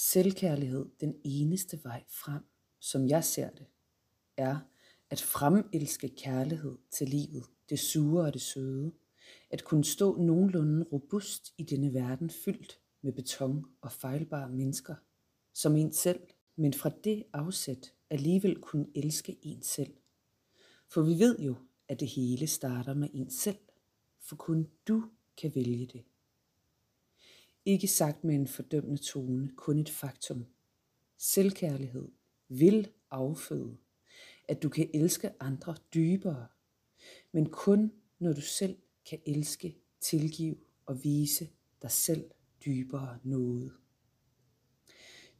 Selvkærlighed, den eneste vej frem, som jeg ser det, er at fremelske kærlighed til livet, det sure og det søde, at kunne stå nogenlunde robust i denne verden fyldt med beton og fejlbare mennesker, som en selv, men fra det afsæt alligevel kunne elske en selv. For vi ved jo, at det hele starter med en selv, for kun du kan vælge det. Ikke sagt med en fordømmende tone, kun et faktum. Selvkærlighed vil afføde, at du kan elske andre dybere, men kun når du selv kan elske, tilgive og vise dig selv dybere noget.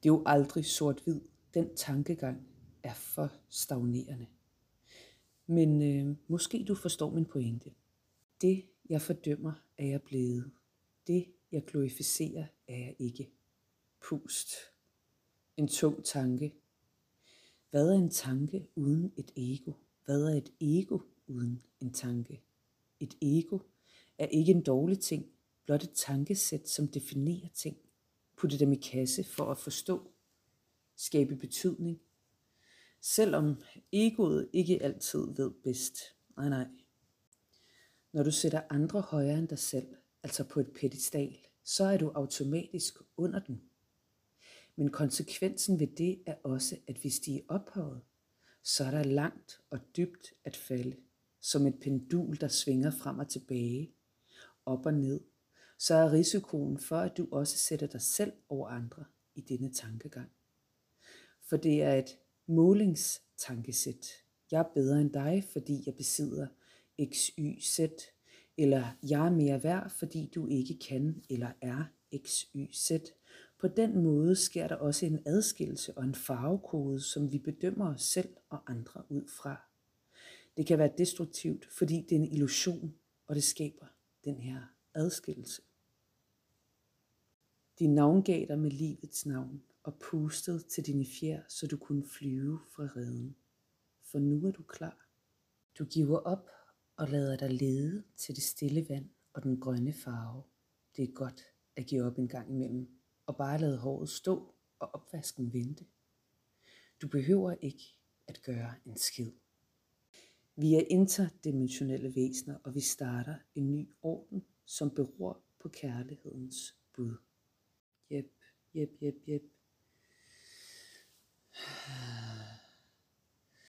Det er jo aldrig sort-hvid. Den tankegang er for stagnerende. Men øh, måske du forstår min pointe. Det, jeg fordømmer, er jeg blevet. Det, jeg glorificerer, er jeg ikke. Pust. En tung tanke. Hvad er en tanke uden et ego? Hvad er et ego uden en tanke? Et ego er ikke en dårlig ting, blot et tankesæt, som definerer ting. Putte dem i kasse for at forstå, skabe betydning. Selvom egoet ikke altid ved bedst. Nej, nej. Når du sætter andre højere end dig selv, altså på et pedestal, så er du automatisk under den. Men konsekvensen ved det er også, at hvis de er ophøjet, så er der langt og dybt at falde, som et pendul, der svinger frem og tilbage, op og ned, så er risikoen for, at du også sætter dig selv over andre i denne tankegang. For det er et målingstankesæt. Jeg er bedre end dig, fordi jeg besidder X, Y, Z, eller jeg er mere værd, fordi du ikke kan eller er X, Y, Z. På den måde sker der også en adskillelse og en farvekode, som vi bedømmer os selv og andre ud fra. Det kan være destruktivt, fordi det er en illusion, og det skaber den her adskillelse. De navngav dig med livets navn og pustede til dine fjer, så du kunne flyve fra redden. For nu er du klar. Du giver op og lader dig lede til det stille vand og den grønne farve. Det er godt at give op en gang imellem og bare lade håret stå og opvasken vente. Du behøver ikke at gøre en skid. Vi er interdimensionelle væsener, og vi starter en ny orden, som beror på kærlighedens bud. Jep, jep, jep, jep.